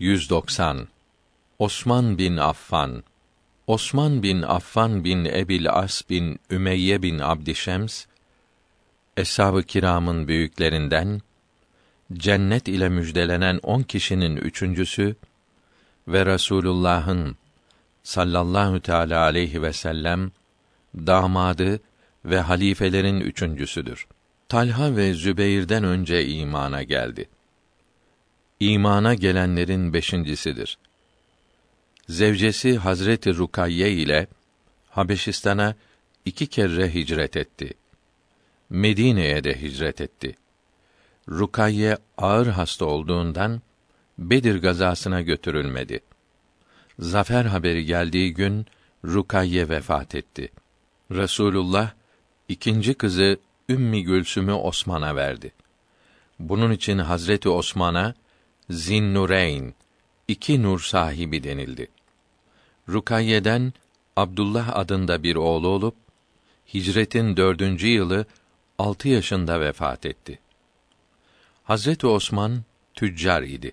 190 Osman bin Affan Osman bin Affan bin Ebil As bin Ümeyye bin Abdişems Eshab-ı Kiram'ın büyüklerinden cennet ile müjdelenen on kişinin üçüncüsü ve Rasulullah'ın sallallahu teala aleyhi ve sellem damadı ve halifelerin üçüncüsüdür. Talha ve Zübeyr'den önce imana geldi. İmana gelenlerin beşincisidir. Zevcesi Hazreti Rukayye ile Habeşistan'a iki kere hicret etti. Medine'ye de hicret etti. Rukayye ağır hasta olduğundan Bedir gazasına götürülmedi. Zafer haberi geldiği gün Rukayye vefat etti. Resulullah ikinci kızı Ümmi Gülsüm'ü Osman'a verdi. Bunun için Hazreti Osman'a Zinnureyn, iki nur sahibi denildi. Rukayye'den Abdullah adında bir oğlu olup hicretin dördüncü yılı altı yaşında vefat etti. Hazreti Osman tüccar idi.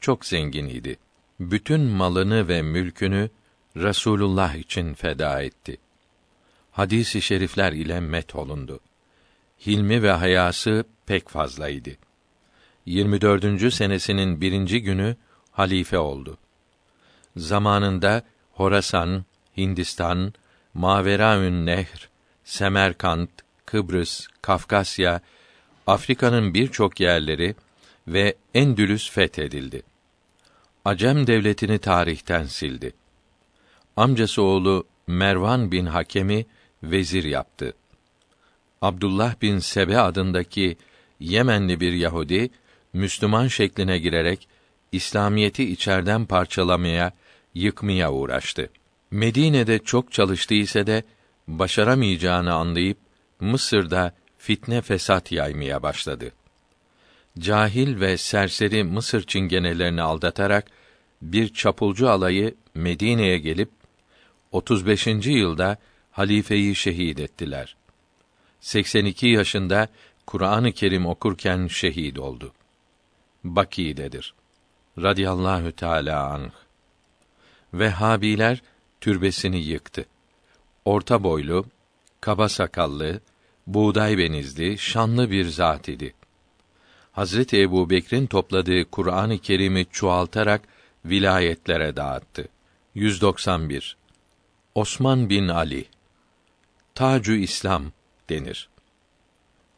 Çok zengin idi. Bütün malını ve mülkünü Rasulullah için feda etti. Hadis-i şerifler ile met olundu. Hilmi ve hayası pek fazlaydı. 24. senesinin birinci günü halife oldu. Zamanında Horasan, Hindistan, Maveraün Nehr, Semerkant, Kıbrıs, Kafkasya, Afrika'nın birçok yerleri ve Endülüs fethedildi. Acem devletini tarihten sildi. Amcası oğlu Mervan bin Hakem'i vezir yaptı. Abdullah bin Sebe adındaki Yemenli bir Yahudi Müslüman şekline girerek İslamiyeti içerden parçalamaya, yıkmaya uğraştı. Medine'de çok çalıştı ise de başaramayacağını anlayıp Mısır'da fitne fesat yaymaya başladı. Cahil ve serseri Mısır çingenelerini aldatarak bir çapulcu alayı Medine'ye gelip 35. yılda halifeyi şehit ettiler. 82 yaşında Kur'an-ı Kerim okurken şehit oldu. Baki'dedir. Radiyallahu Teala anh. Vehhabiler türbesini yıktı. Orta boylu, kaba sakallı, buğday benizli, şanlı bir zat idi. Hazreti Ebu Bekir'in topladığı Kur'an-ı Kerim'i çoğaltarak vilayetlere dağıttı. 191. Osman bin Ali Tacu İslam denir.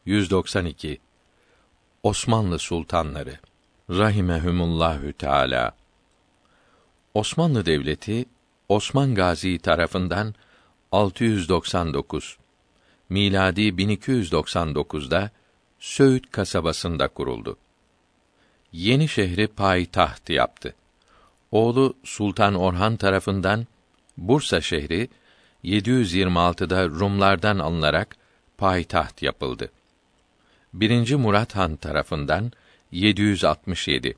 192. Osmanlı sultanları rahimehumullahü teala. Osmanlı Devleti Osman Gazi tarafından 699 miladi 1299'da Söğüt kasabasında kuruldu. Yeni şehri payitaht yaptı. Oğlu Sultan Orhan tarafından Bursa şehri 726'da Rumlardan alınarak payitaht yapıldı. 1. Murat Han tarafından 767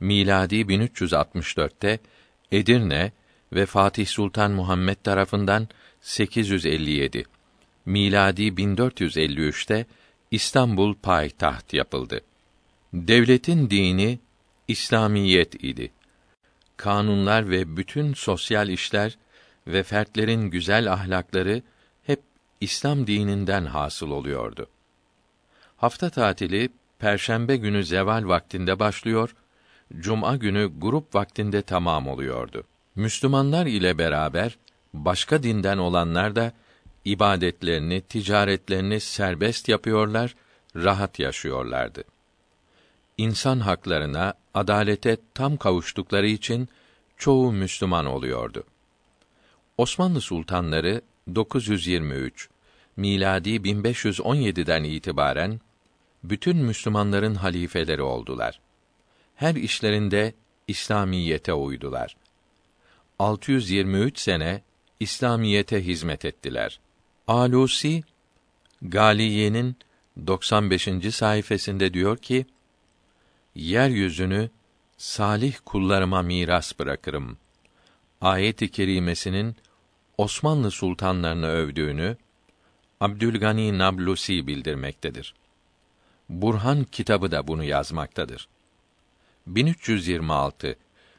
miladi 1364'te Edirne ve Fatih Sultan Muhammed tarafından 857 miladi 1453'te İstanbul payitaht yapıldı. Devletin dini İslamiyet idi. Kanunlar ve bütün sosyal işler ve fertlerin güzel ahlakları hep İslam dininden hasıl oluyordu. Hafta tatili perşembe günü zeval vaktinde başlıyor, cuma günü grup vaktinde tamam oluyordu. Müslümanlar ile beraber başka dinden olanlar da ibadetlerini, ticaretlerini serbest yapıyorlar, rahat yaşıyorlardı. İnsan haklarına, adalete tam kavuştukları için çoğu Müslüman oluyordu. Osmanlı sultanları 923 miladi 1517'den itibaren bütün Müslümanların halifeleri oldular. Her işlerinde İslamiyete uydular. 623 sene İslamiyete hizmet ettiler. Alusi Galiye'nin 95. sayfasında diyor ki: Yeryüzünü salih kullarıma miras bırakırım. Ayet-i kerimesinin Osmanlı sultanlarını övdüğünü Abdülgani Nablusi bildirmektedir. Burhan kitabı da bunu yazmaktadır. 1326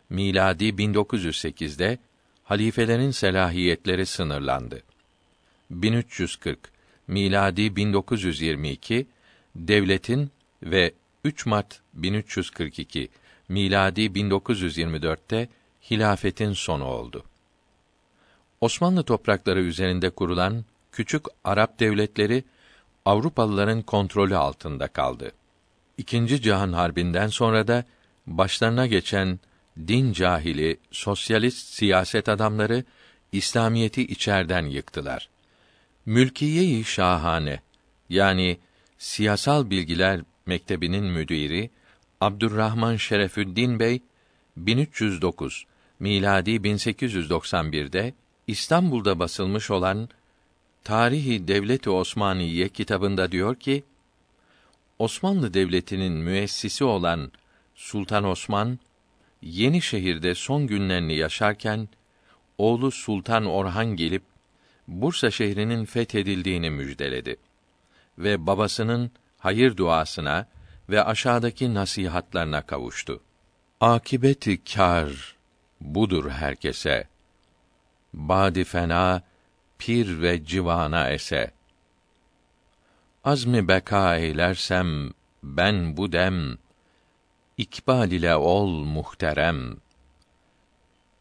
miladi 1908'de halifelerin selahiyetleri sınırlandı. 1340 miladi 1922 devletin ve 3 Mart 1342 miladi 1924'te hilafetin sonu oldu. Osmanlı toprakları üzerinde kurulan küçük Arap devletleri Avrupalıların kontrolü altında kaldı. İkinci Cihan Harbi'nden sonra da başlarına geçen din cahili, sosyalist siyaset adamları İslamiyeti içerden yıktılar. Mülkiye-i Şahane yani Siyasal Bilgiler Mektebi'nin müdiri Abdurrahman Şerefüddin Bey 1309 miladi 1891'de İstanbul'da basılmış olan Tarihi Devleti Osmaniye kitabında diyor ki Osmanlı Devleti'nin müessisi olan Sultan Osman yeni şehirde son günlerini yaşarken oğlu Sultan Orhan gelip Bursa şehrinin fethedildiğini müjdeledi ve babasının hayır duasına ve aşağıdaki nasihatlarına kavuştu. Akibeti kar budur herkese. Badi fena pir ve civana ese. Azmi beka eylersem ben bu dem ikbal ile ol muhterem.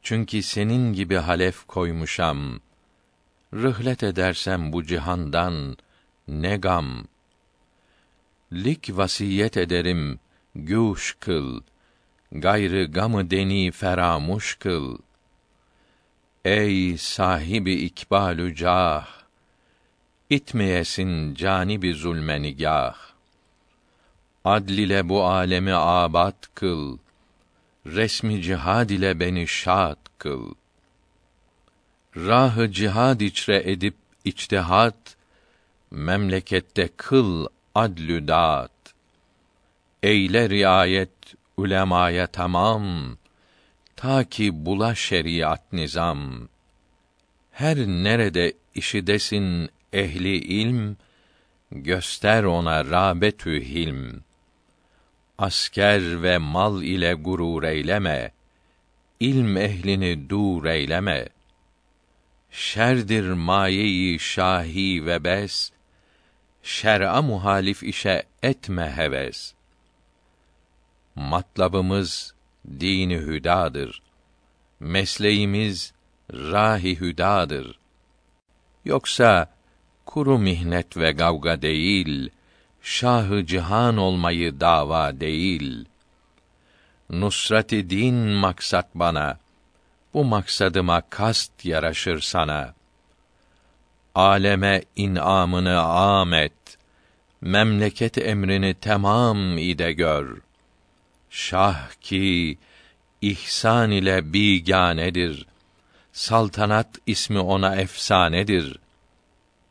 Çünkü senin gibi halef koymuşam. Rıhlet edersem bu cihandan ne gam. Lik vasiyet ederim, güş kıl. Gayrı gamı deni feramuş kıl. Ey sahibi ikbalü cah, itmeyesin canibi zulme nigah. Adl ile bu alemi abat kıl. Resmi cihad ile beni şad kıl. Rahı cihad içre edip içtihat, memlekette kıl adlü dağıt. Eyle riayet ulemaya tamam, ta ki bula şeriat nizam. Her nerede işidesin ehli ilm, göster ona rağbetü hilm. Asker ve mal ile gurur eyleme, ilm ehlini dur eyleme. Şerdir mayeyi şahi ve bes, şer'a muhalif işe etme heves. Matlabımız dini hüdadır. Mesleğimiz rahi hüdadır. Yoksa kuru mihnet ve gavga değil, şahı cihan olmayı dava değil. Nusrati din maksat bana, bu maksadıma kast yaraşır sana. Aleme inamını amet, memleket emrini tamam ide gör.'' Şah ki ihsan ile biganedir. Saltanat ismi ona efsanedir.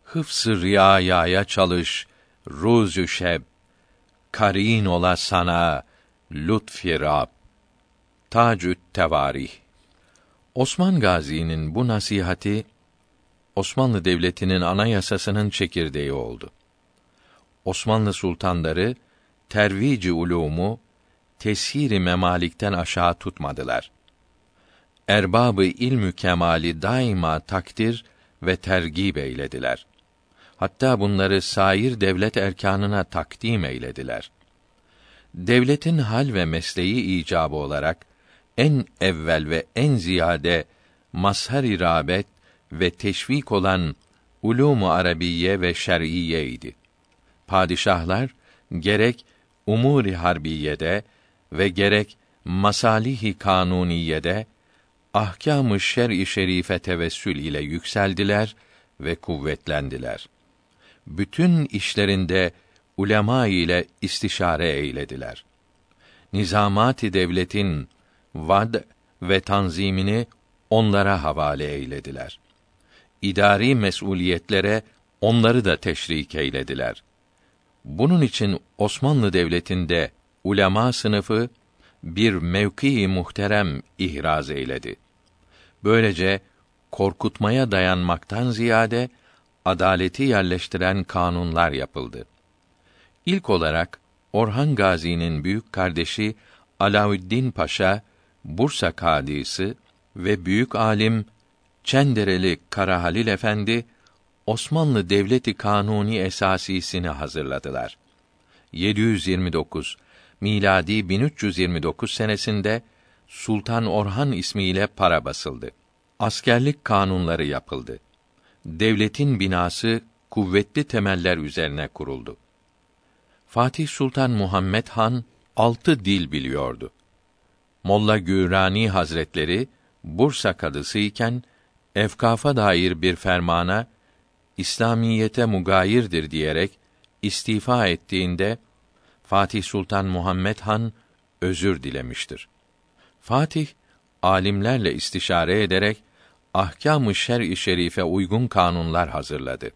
Hıfs-ı riayaya çalış, ruzü şeb. Karin ola sana, lütfi Rab. Tacü't Tevarih Osman Gazi'nin bu nasihati Osmanlı Devleti'nin anayasasının çekirdeği oldu. Osmanlı sultanları tervici ulumu teshir memalikten aşağı tutmadılar. Erbabı ilmü kemali daima takdir ve tergib eylediler. Hatta bunları sair devlet erkanına takdim eylediler. Devletin hal ve mesleği icabı olarak en evvel ve en ziyade mazhar-ı rağbet ve teşvik olan ulûmu arabiye ve şer'iye idi. Padişahlar gerek umuri harbiyede ve gerek masalihi kanuniyede ahkâm-ı şer'i şerife tevessül ile yükseldiler ve kuvvetlendiler. Bütün işlerinde ulema ile istişare eylediler. Nizamat-ı devletin vad ve tanzimini onlara havale eylediler. İdari mesuliyetlere onları da teşrik eylediler. Bunun için Osmanlı devletinde ulema sınıfı bir mevki muhterem ihraz eyledi. Böylece korkutmaya dayanmaktan ziyade adaleti yerleştiren kanunlar yapıldı. İlk olarak Orhan Gazi'nin büyük kardeşi Alaüddin Paşa Bursa kadisi ve büyük alim Çendereli Kara Halil Efendi Osmanlı Devleti Kanuni Esasisini hazırladılar. 729 miladi 1329 senesinde Sultan Orhan ismiyle para basıldı. Askerlik kanunları yapıldı. Devletin binası kuvvetli temeller üzerine kuruldu. Fatih Sultan Muhammed Han altı dil biliyordu. Molla Gürani Hazretleri Bursa kadısı iken efkafa dair bir fermana İslamiyete mugayirdir diyerek istifa ettiğinde Fatih Sultan Muhammed Han özür dilemiştir. Fatih alimlerle istişare ederek ahkâm-ı şer'i şerife uygun kanunlar hazırladı.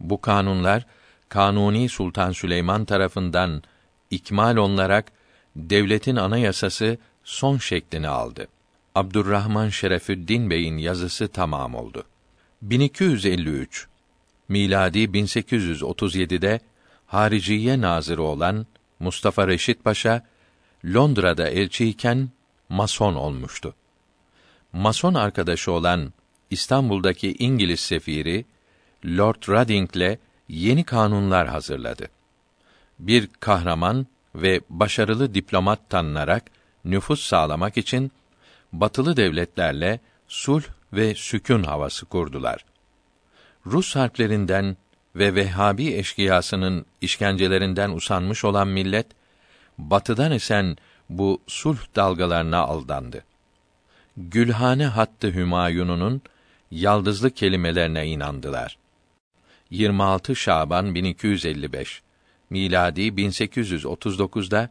Bu kanunlar Kanuni Sultan Süleyman tarafından ikmal olunarak devletin anayasası son şeklini aldı. Abdurrahman Şerefüddin Bey'in yazısı tamam oldu. 1253 miladi 1837'de Hariciye Nazırı olan Mustafa Reşit Paşa Londra'da elçiyken mason olmuştu. Mason arkadaşı olan İstanbul'daki İngiliz sefiri Lord Rading'le yeni kanunlar hazırladı. Bir kahraman ve başarılı diplomat tanınarak nüfus sağlamak için batılı devletlerle sulh ve sükun havası kurdular. Rus harplerinden ve Vehhabi eşkıyasının işkencelerinden usanmış olan millet batıdan esen bu sulh dalgalarına aldandı. Gülhane hattı Hümayununun yaldızlı kelimelerine inandılar. 26 Şaban 1255 miladi 1839'da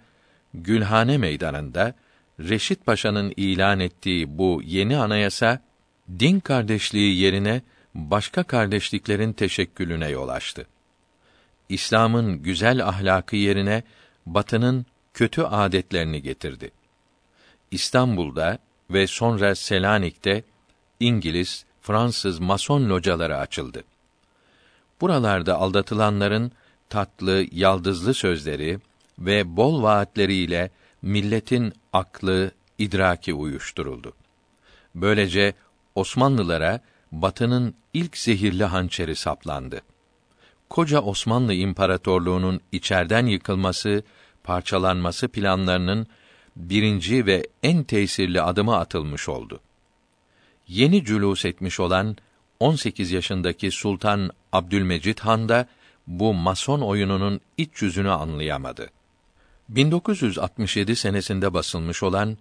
Gülhane Meydanı'nda Reşit Paşa'nın ilan ettiği bu yeni anayasa din kardeşliği yerine başka kardeşliklerin teşekkülüne yol açtı. İslam'ın güzel ahlakı yerine Batı'nın kötü adetlerini getirdi. İstanbul'da ve sonra Selanik'te İngiliz, Fransız mason locaları açıldı. Buralarda aldatılanların tatlı, yaldızlı sözleri ve bol vaatleriyle milletin aklı, idraki uyuşturuldu. Böylece Osmanlılara Batı'nın ilk zehirli hançeri saplandı. Koca Osmanlı İmparatorluğu'nun içerden yıkılması, parçalanması planlarının birinci ve en tesirli adımı atılmış oldu. Yeni cülus etmiş olan 18 yaşındaki Sultan Abdülmecid Han da bu mason oyununun iç yüzünü anlayamadı. 1967 senesinde basılmış olan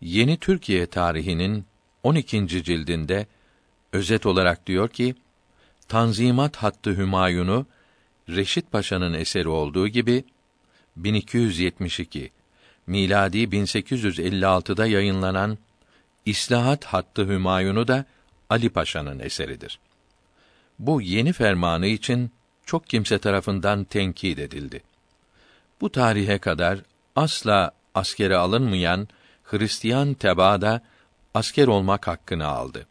Yeni Türkiye tarihinin 12. cildinde özet olarak diyor ki Tanzimat hattı Hümayun'u Reşit Paşa'nın eseri olduğu gibi 1272 miladi 1856'da yayınlanan İslahat hattı Hümayun'u da Ali Paşa'nın eseridir. Bu yeni fermanı için çok kimse tarafından tenkit edildi. Bu tarihe kadar asla askere alınmayan Hristiyan tebaada asker olmak hakkını aldı.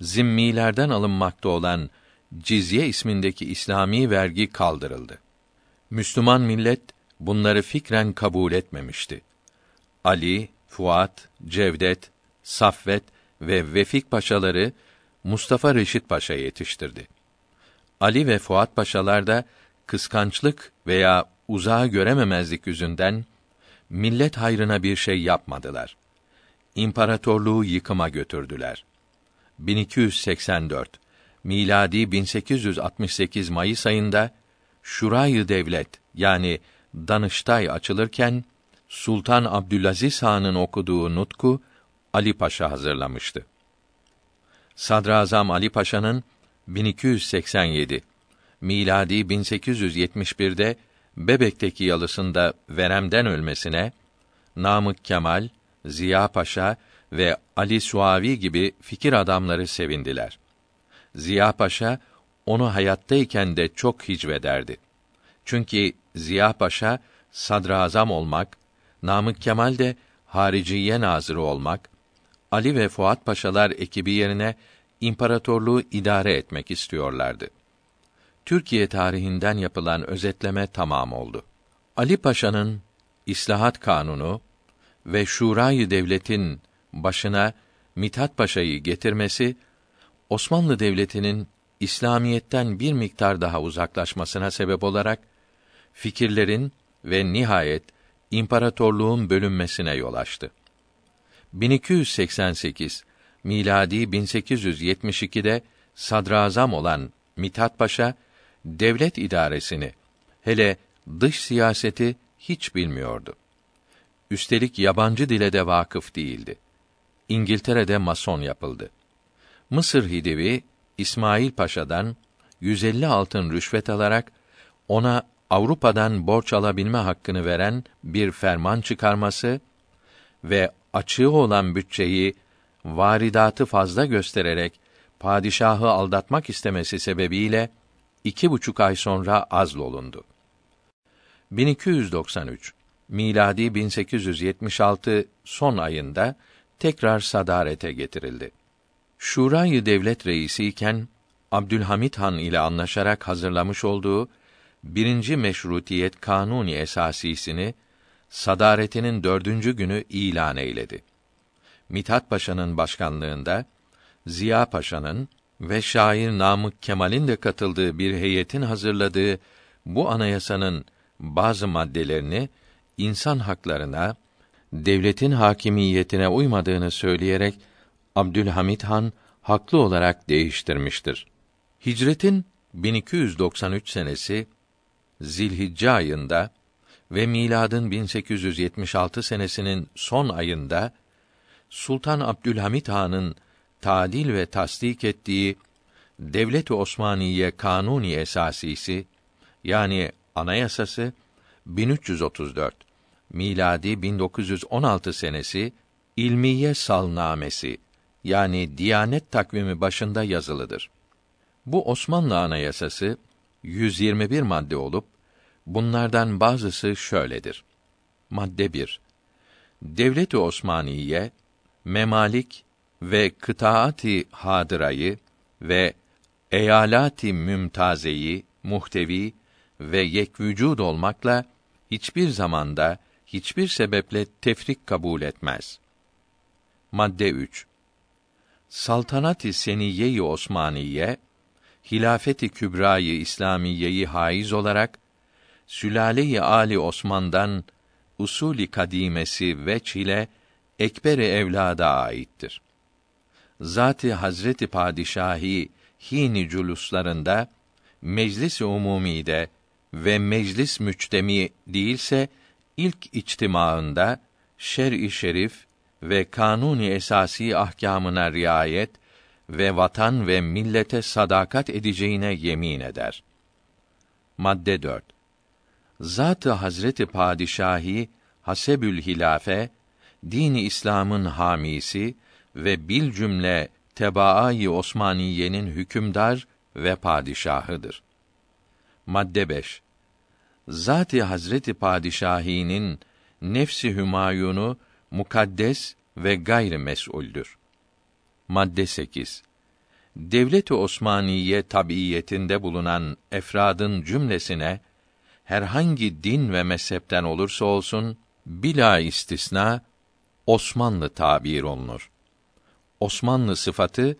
Zimmilerden alınmakta olan cizye ismindeki İslami vergi kaldırıldı. Müslüman millet bunları fikren kabul etmemişti. Ali, Fuat, Cevdet, Saffet ve Vefik paşaları Mustafa Reşit Paşa yetiştirdi. Ali ve Fuat paşalar da kıskançlık veya uzağa görememezlik yüzünden millet hayrına bir şey yapmadılar. İmparatorluğu yıkıma götürdüler. 1284 miladi 1868 Mayıs ayında Şurayı Devlet yani Danıştay açılırken Sultan Abdülaziz Han'ın okuduğu nutku Ali Paşa hazırlamıştı. Sadrazam Ali Paşa'nın 1287 miladi 1871'de Bebek'teki yalısında veremden ölmesine Namık Kemal, Ziya Paşa ve Ali Suavi gibi fikir adamları sevindiler. Ziya Paşa onu hayattayken de çok hicvederdi. Çünkü Ziya Paşa sadrazam olmak, Namık Kemal de hariciye nazırı olmak, Ali ve Fuat Paşalar ekibi yerine imparatorluğu idare etmek istiyorlardı. Türkiye tarihinden yapılan özetleme tamam oldu. Ali Paşa'nın İslahat Kanunu ve şurayı devletin başına Mithat Paşa'yı getirmesi Osmanlı Devleti'nin İslamiyetten bir miktar daha uzaklaşmasına sebep olarak fikirlerin ve nihayet imparatorluğun bölünmesine yol açtı. 1288 miladi 1872'de sadrazam olan Mithat Paşa devlet idaresini hele dış siyaseti hiç bilmiyordu. Üstelik yabancı dile de vakıf değildi. İngiltere'de mason yapıldı. Mısır Hidivi İsmail Paşa'dan 150 altın rüşvet alarak ona Avrupa'dan borç alabilme hakkını veren bir ferman çıkarması ve açığı olan bütçeyi varidatı fazla göstererek padişahı aldatmak istemesi sebebiyle iki buçuk ay sonra azlolundu. 1293 miladi 1876 son ayında tekrar sadarete getirildi. Şurayı devlet reisi iken Abdülhamit Han ile anlaşarak hazırlamış olduğu birinci meşrutiyet kanuni esasisini sadaretinin dördüncü günü ilan eyledi. Mithat Paşa'nın başkanlığında Ziya Paşa'nın ve şair Namık Kemal'in de katıldığı bir heyetin hazırladığı bu anayasanın bazı maddelerini insan haklarına, devletin hakimiyetine uymadığını söyleyerek Abdülhamit Han haklı olarak değiştirmiştir. Hicretin 1293 senesi Zilhicce ayında ve miladın 1876 senesinin son ayında Sultan Abdülhamit Han'ın tadil ve tasdik ettiği Devlet-i Osmaniye Kanuni Esasisi yani anayasası 1334 miladi 1916 senesi İlmiye Salnamesi yani Diyanet takvimi başında yazılıdır. Bu Osmanlı Anayasası 121 madde olup bunlardan bazısı şöyledir. Madde 1. Devlet-i Osmaniye memalik ve kıtaati hadırayı ve eyalati mümtazeyi muhtevi ve yekvücud olmakla hiçbir zamanda hiçbir sebeple tefrik kabul etmez. Madde 3. Saltanat-ı Seniyye-i Osmaniye hilafeti kübrayı İslamiyeyi haiz olarak sülale-i Ali Osman'dan usuli kadimesi ve çile ekberi evlada aittir. Zati Hazreti Padişahi hini culuslarında meclis-i umumide ve meclis müçtemi değilse ilk içtimaında şer-i şerif ve kanuni esasi ahkamına riayet ve vatan ve millete sadakat edeceğine yemin eder. Madde 4. Zat-ı Hazreti Padişahi Hasebül Hilafe dini İslam'ın hamisi ve bil cümle tebaayı Osmaniye'nin hükümdar ve padişahıdır. Madde 5. Zat-ı Hazreti Padişahi'nin nefsi hümayunu mukaddes ve gayri mes'uldür. Madde 8. Devlet-i Osmaniye tabiyetinde bulunan efradın cümlesine herhangi din ve mezhepten olursa olsun bila istisna Osmanlı tabir olunur. Osmanlı sıfatı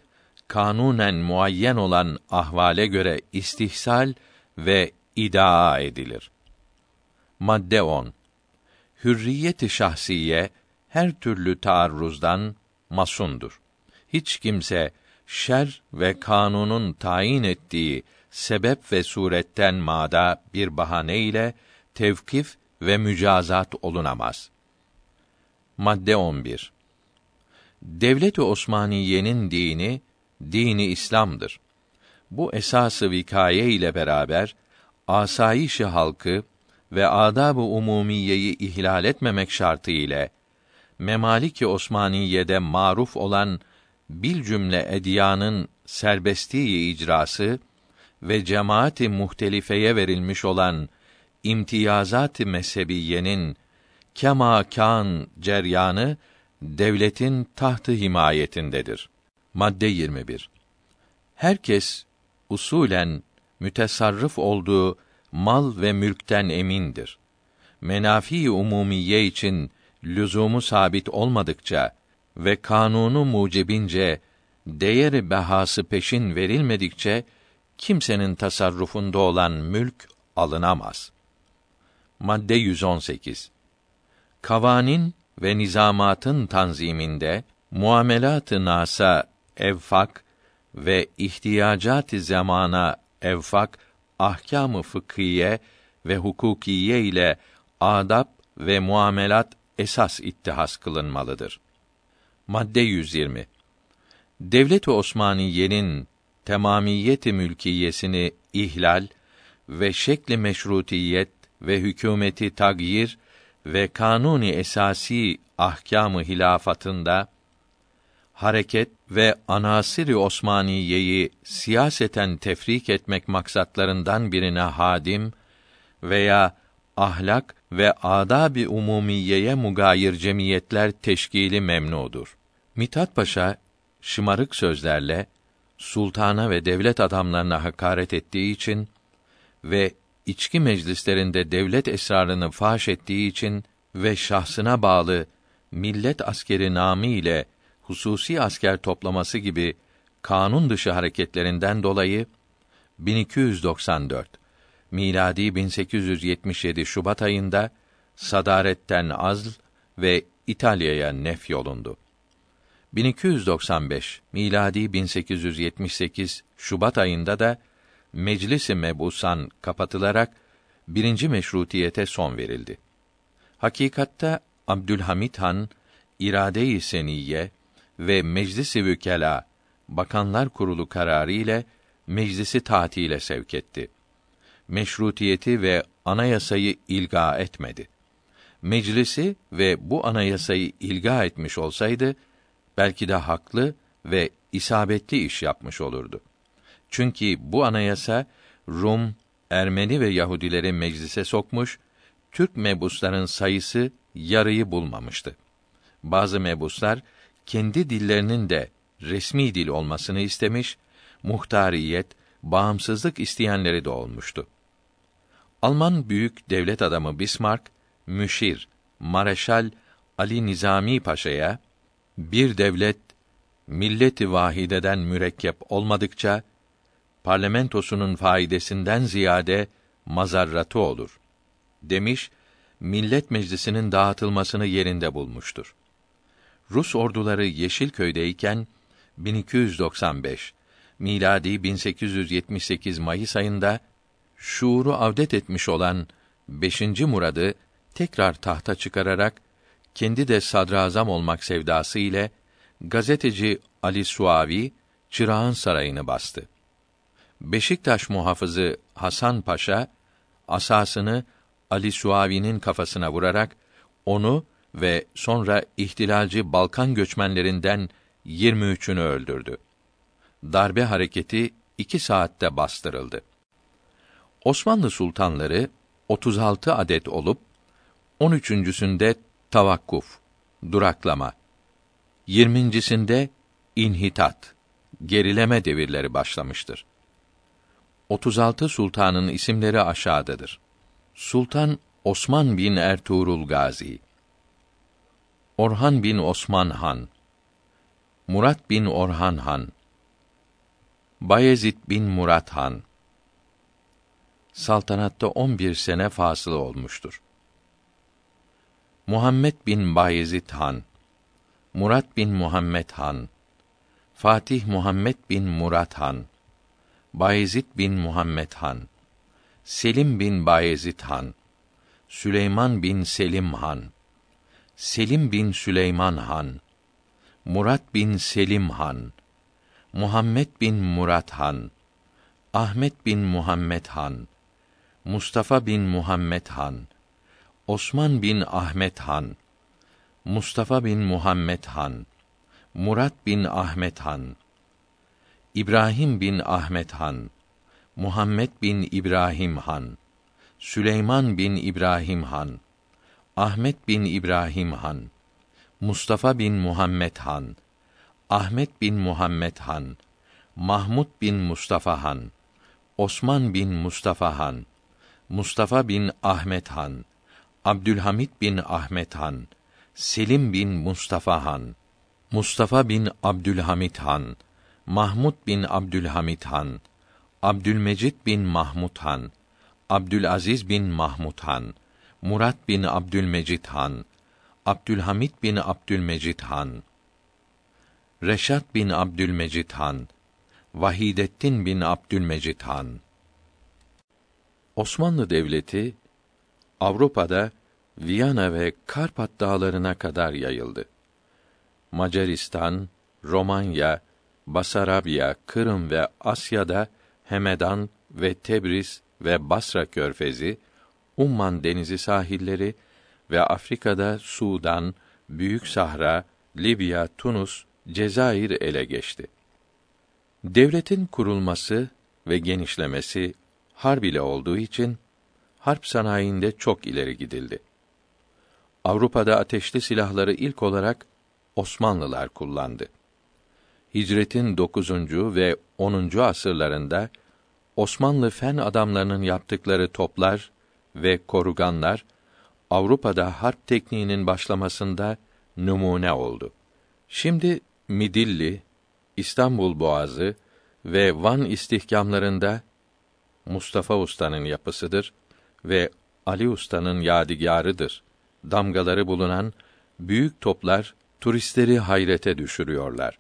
kanunen muayyen olan ahvale göre istihsal ve idaa edilir. Madde 10. Hürriyet-i şahsiye her türlü taarruzdan masundur. Hiç kimse şer ve kanunun tayin ettiği sebep ve suretten mada bir bahane ile tevkif ve mücazat olunamaz. Madde 11. Devlet-i Osmaniye'nin dini dini İslam'dır. Bu esası vikaye ile beraber asayiş halkı ve adab-ı umumiyeyi ihlal etmemek şartı ile Memalik-i Osmaniye'de maruf olan bil cümle ediyanın serbestliği icrası ve cemaati muhtelifeye verilmiş olan imtiyazat-ı mezhebiyenin kema kan ceryanı devletin tahtı himayetindedir. Madde 21. Herkes usulen mütesarrıf olduğu mal ve mülkten emindir. Menafi umumiye için lüzumu sabit olmadıkça ve kanunu mucibince değeri behası peşin verilmedikçe kimsenin tasarrufunda olan mülk alınamaz. Madde 118. Kavanin ve nizamatın tanziminde muamelat-ı nasa evfak ve ihtiyacat-ı zamana evfak ahkâm-ı fıkhiye ve hukukiye ile adab ve muamelat esas ittihas kılınmalıdır. Madde 120. Devlet-i Osmaniye'nin temamiyeti mülkiyesini ihlal ve şekli meşrutiyet ve hükümeti tagyir ve kanuni esasi ahkamı hilafatında hareket ve anasiri Osmaniyeyi siyaseten tefrik etmek maksatlarından birine hadim veya ahlak ve adab-ı umumiyeye mugayir cemiyetler teşkili memnudur. Mithat Paşa şımarık sözlerle sultana ve devlet adamlarına hakaret ettiği için ve içki meclislerinde devlet esrarını faş ettiği için ve şahsına bağlı millet askeri namı ile hususi asker toplaması gibi kanun dışı hareketlerinden dolayı 1294 miladi 1877 Şubat ayında sadaretten azl ve İtalya'ya nef yolundu. 1295 miladi 1878 Şubat ayında da Meclis-i Mebusan kapatılarak birinci meşrutiyete son verildi. Hakikatta Abdülhamit Han irade-i seniyye ve Meclis-i Vükela Bakanlar Kurulu kararı ile meclisi tatile sevk etti. Meşrutiyeti ve anayasayı ilga etmedi. Meclisi ve bu anayasayı ilga etmiş olsaydı belki de haklı ve isabetli iş yapmış olurdu. Çünkü bu anayasa Rum, Ermeni ve Yahudileri meclise sokmuş, Türk mebusların sayısı yarıyı bulmamıştı. Bazı mebuslar kendi dillerinin de resmi dil olmasını istemiş, muhtariyet, bağımsızlık isteyenleri de olmuştu. Alman büyük devlet adamı Bismarck, müşir, Mareşal Ali Nizami Paşa'ya bir devlet milleti vahideden mürekkep olmadıkça parlamentosunun faydasından ziyade mazarratı olur demiş. Millet Meclisi'nin dağıtılmasını yerinde bulmuştur. Rus orduları Yeşilköy'deyken 1295 miladi 1878 Mayıs ayında şuuru avdet etmiş olan 5. Murad'ı tekrar tahta çıkararak kendi de sadrazam olmak sevdası ile gazeteci Ali Suavi Çırağan Sarayı'nı bastı. Beşiktaş muhafızı Hasan Paşa asasını Ali Suavi'nin kafasına vurarak onu ve sonra ihtilalci Balkan göçmenlerinden 23'ünü öldürdü. Darbe hareketi iki saatte bastırıldı. Osmanlı sultanları 36 adet olup 13.sünde tavakkuf, duraklama, 20.sinde inhitat, gerileme devirleri başlamıştır. 36 sultanın isimleri aşağıdadır. Sultan Osman bin Ertuğrul Gazi, Orhan bin Osman Han, Murat bin Orhan Han, Bayezid bin Murat Han. Saltanatta 11 sene fasılı olmuştur. Muhammed bin Bayezid Han, Murat bin Muhammed Han, Fatih Muhammed bin Murat Han, Bayezid bin Muhammed Han, Selim bin Bayezid Han, Süleyman bin Selim Han, Selim bin Süleyman Han, Murat bin Selim Han, Muhammed bin Murat Han, Ahmet bin Muhammed Han, Mustafa bin Muhammed Han, Osman bin Ahmet Han, Mustafa bin Muhammed Han, Murat bin Ahmet Han, İbrahim bin Ahmet Han, Muhammed bin İbrahim Han, Süleyman bin İbrahim Han, Ahmet bin İbrahim Han, Mustafa bin Muhammed Han, Ahmet bin Muhammed Han, Mahmud bin Mustafa Han, Osman bin Mustafa Han, Mustafa bin Ahmet Han, Abdülhamit bin Ahmet Han, Selim bin Mustafa Han, Mustafa bin Abdülhamit Han, Mahmud bin Abdülhamit Han, Abdülmecid bin Mahmud Han, Abdülaziz bin Mahmud Han, Murat bin Abdülmecid Han, Abdülhamit bin Abdülmecid Han, Reşat bin Abdülmecid Han, Vahidettin bin Abdülmecid Han. Osmanlı Devleti Avrupa'da Viyana ve Karpat dağlarına kadar yayıldı. Macaristan, Romanya, Basarabya, Kırım ve Asya'da Hemedan ve Tebriz ve Basra körfezi, Umman denizi sahilleri ve Afrika'da Sudan, Büyük Sahra, Libya, Tunus, Cezayir ele geçti. Devletin kurulması ve genişlemesi harb ile olduğu için harp sanayinde çok ileri gidildi. Avrupa'da ateşli silahları ilk olarak Osmanlılar kullandı. Hicretin 9. ve 10. asırlarında Osmanlı fen adamlarının yaptıkları toplar ve koruganlar Avrupa'da harp tekniğinin başlamasında numune oldu. Şimdi Midilli, İstanbul Boğazı ve Van istihkamlarında Mustafa Usta'nın yapısıdır ve Ali Usta'nın yadigarıdır. Damgaları bulunan büyük toplar turistleri hayrete düşürüyorlar.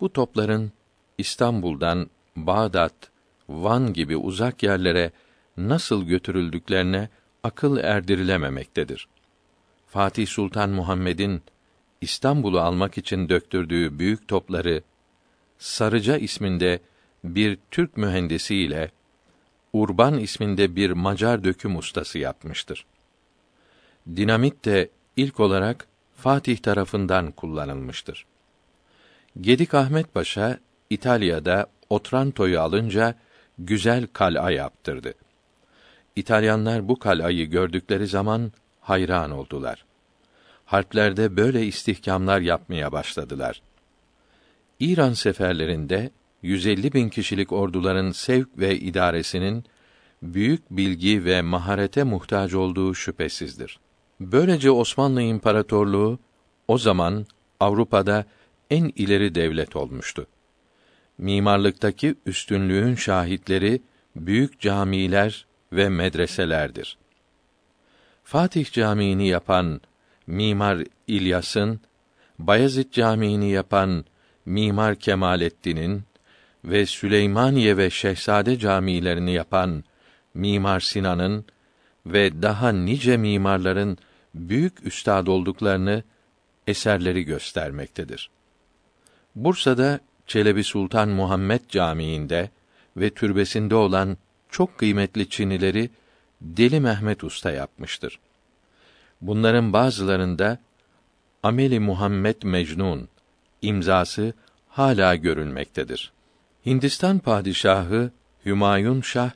Bu topların İstanbul'dan Bağdat, Van gibi uzak yerlere nasıl götürüldüklerine akıl erdirilememektedir. Fatih Sultan Muhammed'in İstanbul'u almak için döktürdüğü büyük topları Sarıca isminde bir Türk mühendisi ile Urban isminde bir Macar döküm ustası yapmıştır. Dinamit de ilk olarak Fatih tarafından kullanılmıştır. Gedik Ahmet Paşa İtalya'da Otranto'yu alınca güzel kal'a yaptırdı. İtalyanlar bu kal'ayı gördükleri zaman hayran oldular. Harplerde böyle istihkamlar yapmaya başladılar. İran seferlerinde 150 bin kişilik orduların sevk ve idaresinin büyük bilgi ve maharete muhtaç olduğu şüphesizdir. Böylece Osmanlı İmparatorluğu o zaman Avrupa'da en ileri devlet olmuştu. Mimarlıktaki üstünlüğün şahitleri büyük camiler ve medreselerdir. Fatih Camii'ni yapan Mimar İlyas'ın, Bayezid Camii'ni yapan Mimar Kemalettin'in ve Süleymaniye ve Şehzade camilerini yapan Mimar Sinan'ın ve daha nice mimarların büyük üstad olduklarını eserleri göstermektedir. Bursa'da Çelebi Sultan Muhammed Camii'nde ve türbesinde olan çok kıymetli çinileri Deli Mehmet Usta yapmıştır. Bunların bazılarında Ameli Muhammed Mecnun imzası hala görülmektedir. Hindistan padişahı Hümayun Şah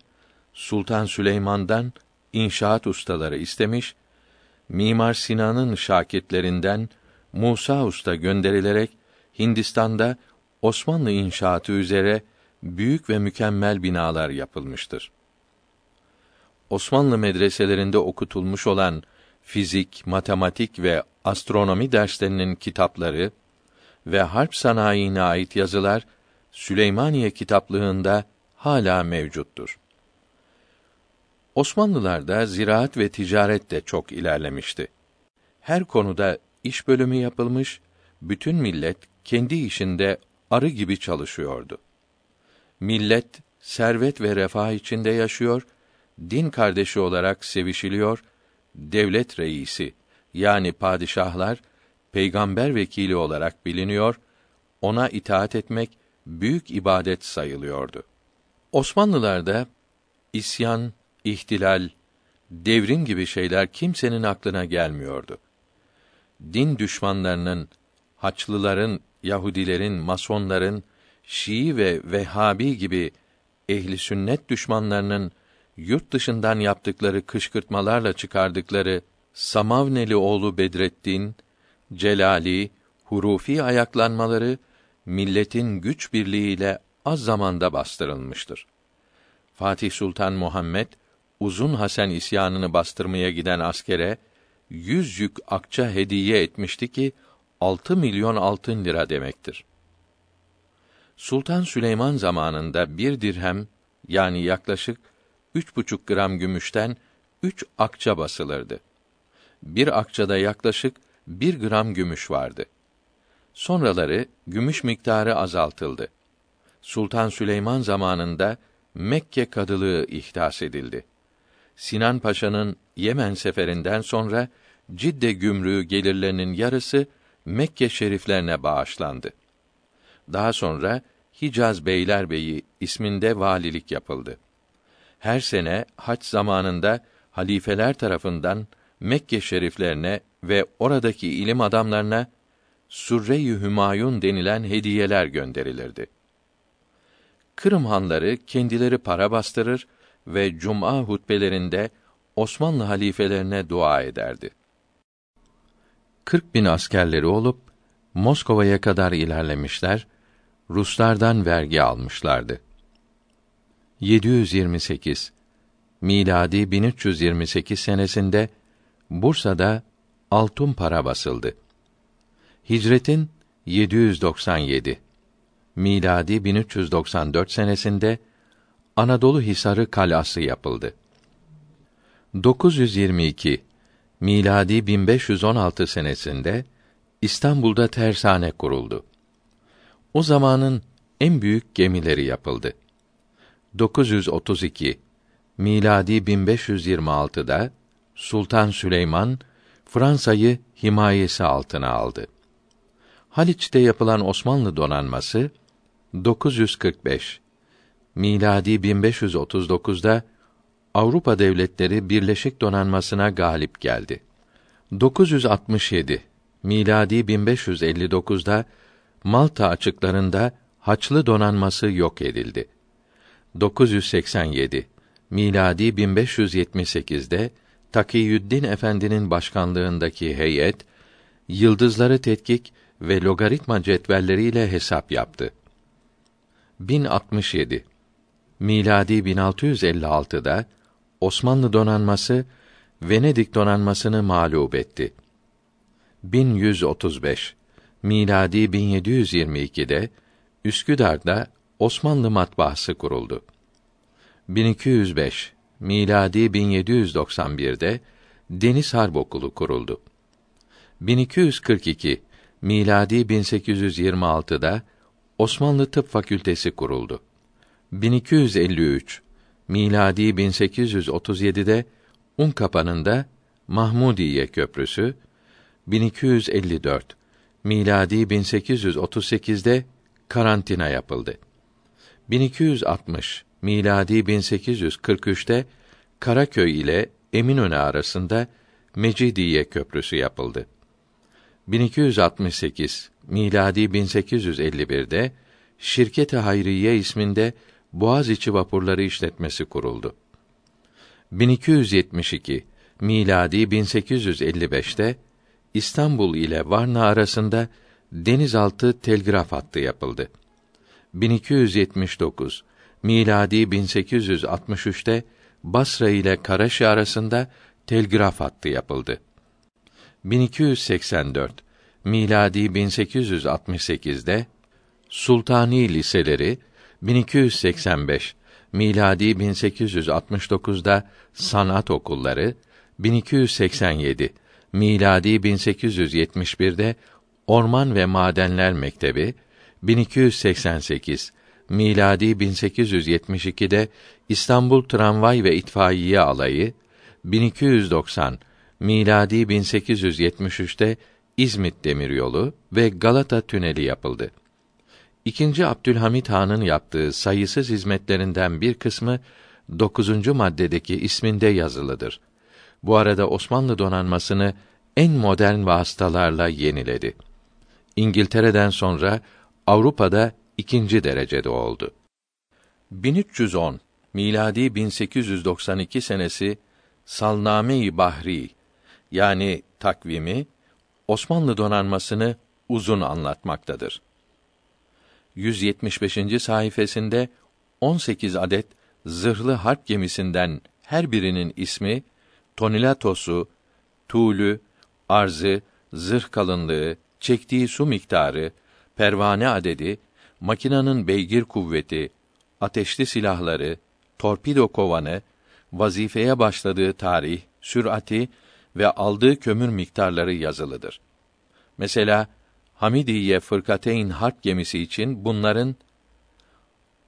Sultan Süleyman'dan inşaat ustaları istemiş, Mimar Sinan'ın şakitlerinden Musa Usta gönderilerek Hindistan'da Osmanlı inşaatı üzere büyük ve mükemmel binalar yapılmıştır. Osmanlı medreselerinde okutulmuş olan fizik, matematik ve astronomi derslerinin kitapları ve harp sanayine ait yazılar Süleymaniye kitaplığında hala mevcuttur. Osmanlılarda ziraat ve ticaret de çok ilerlemişti. Her konuda iş bölümü yapılmış, bütün millet kendi işinde arı gibi çalışıyordu. Millet servet ve refah içinde yaşıyor, din kardeşi olarak sevişiliyor, devlet reisi yani padişahlar peygamber vekili olarak biliniyor, ona itaat etmek büyük ibadet sayılıyordu. Osmanlılarda isyan, ihtilal, devrim gibi şeyler kimsenin aklına gelmiyordu. Din düşmanlarının, Haçlıların, Yahudilerin, Masonların, Şii ve Vehhabi gibi ehli sünnet düşmanlarının yurt dışından yaptıkları kışkırtmalarla çıkardıkları Samavneli oğlu Bedrettin, Celali, hurufi ayaklanmaları milletin güç birliğiyle az zamanda bastırılmıştır. Fatih Sultan Muhammed Uzun Hasan isyanını bastırmaya giden askere yüz yük akça hediye etmişti ki 6 milyon altın lira demektir. Sultan Süleyman zamanında bir dirhem yani yaklaşık üç buçuk gram gümüşten üç akça basılırdı. Bir akçada yaklaşık bir gram gümüş vardı. Sonraları gümüş miktarı azaltıldı. Sultan Süleyman zamanında Mekke kadılığı ihdas edildi. Sinan Paşa'nın Yemen seferinden sonra Cidde gümrüğü gelirlerinin yarısı Mekke şeriflerine bağışlandı. Daha sonra Hicaz Beylerbeyi isminde valilik yapıldı. Her sene hac zamanında halifeler tarafından Mekke şeriflerine ve oradaki ilim adamlarına Surre-i Hümayun denilen hediyeler gönderilirdi. Kırım hanları kendileri para bastırır ve cuma hutbelerinde Osmanlı halifelerine dua ederdi. 40 bin askerleri olup Moskova'ya kadar ilerlemişler, Ruslardan vergi almışlardı. 728 miladi 1328 senesinde Bursa'da altın para basıldı. Hicretin 797 miladi 1394 senesinde Anadolu Hisarı kalası yapıldı. 922 miladi 1516 senesinde İstanbul'da tersane kuruldu. O zamanın en büyük gemileri yapıldı. 932 miladi 1526'da Sultan Süleyman Fransa'yı himayesi altına aldı. Haliç'te yapılan Osmanlı donanması 945 miladi 1539'da Avrupa devletleri Birleşik Donanmasına galip geldi. 967 miladi 1559'da Malta açıklarında Haçlı donanması yok edildi. 987 miladi 1578'de Takiyüddin Efendi'nin başkanlığındaki heyet yıldızları tetkik ve logaritma cetvelleriyle hesap yaptı. 1067 miladi 1656'da Osmanlı donanması Venedik donanmasını mağlup etti. 1135 miladi 1722'de Üsküdar'da Osmanlı matbaası kuruldu. 1205 miladi 1791'de Deniz Harp Okulu kuruldu. 1242 miladi 1826'da Osmanlı Tıp Fakültesi kuruldu. 1253 miladi 1837'de Unkapanı'nda Mahmudiye Köprüsü 1254 miladi 1838'de karantina yapıldı. 1260 miladi 1843'te Karaköy ile Eminönü arasında Mecidiye Köprüsü yapıldı. 1268 miladi 1851'de Şirket-i Hayriye isminde Boğaziçi vapurları işletmesi kuruldu. 1272 miladi 1855'te İstanbul ile Varna arasında denizaltı telgraf hattı yapıldı. 1279 miladi 1863'te Basra ile Karaşi arasında telgraf hattı yapıldı. 1284 miladi 1868'de Sultani liseleri 1285 miladi 1869'da sanat okulları 1287 miladi 1871'de Orman ve Madenler Mektebi 1288 miladi 1872'de İstanbul Tramvay ve İtfaiye Alayı 1290 miladi 1873'te İzmit Demiryolu ve Galata Tüneli yapıldı. İkinci Abdülhamit Han'ın yaptığı sayısız hizmetlerinden bir kısmı dokuzuncu maddedeki isminde yazılıdır. Bu arada Osmanlı donanmasını en modern vasıtalarla yeniledi. İngiltere'den sonra Avrupa'da ikinci derecede oldu. 1310 miladi 1892 senesi Salname-i Bahri yani takvimi Osmanlı donanmasını uzun anlatmaktadır. 175. sayfasında 18 adet zırhlı harp gemisinden her birinin ismi Tonilatos'u, tuğlü, arzı, zırh kalınlığı, çektiği su miktarı, pervane adedi, makinanın beygir kuvveti, ateşli silahları, torpido kovanı, vazifeye başladığı tarih, sürati ve aldığı kömür miktarları yazılıdır. Mesela Hamidiye Fırkateyn harp gemisi için bunların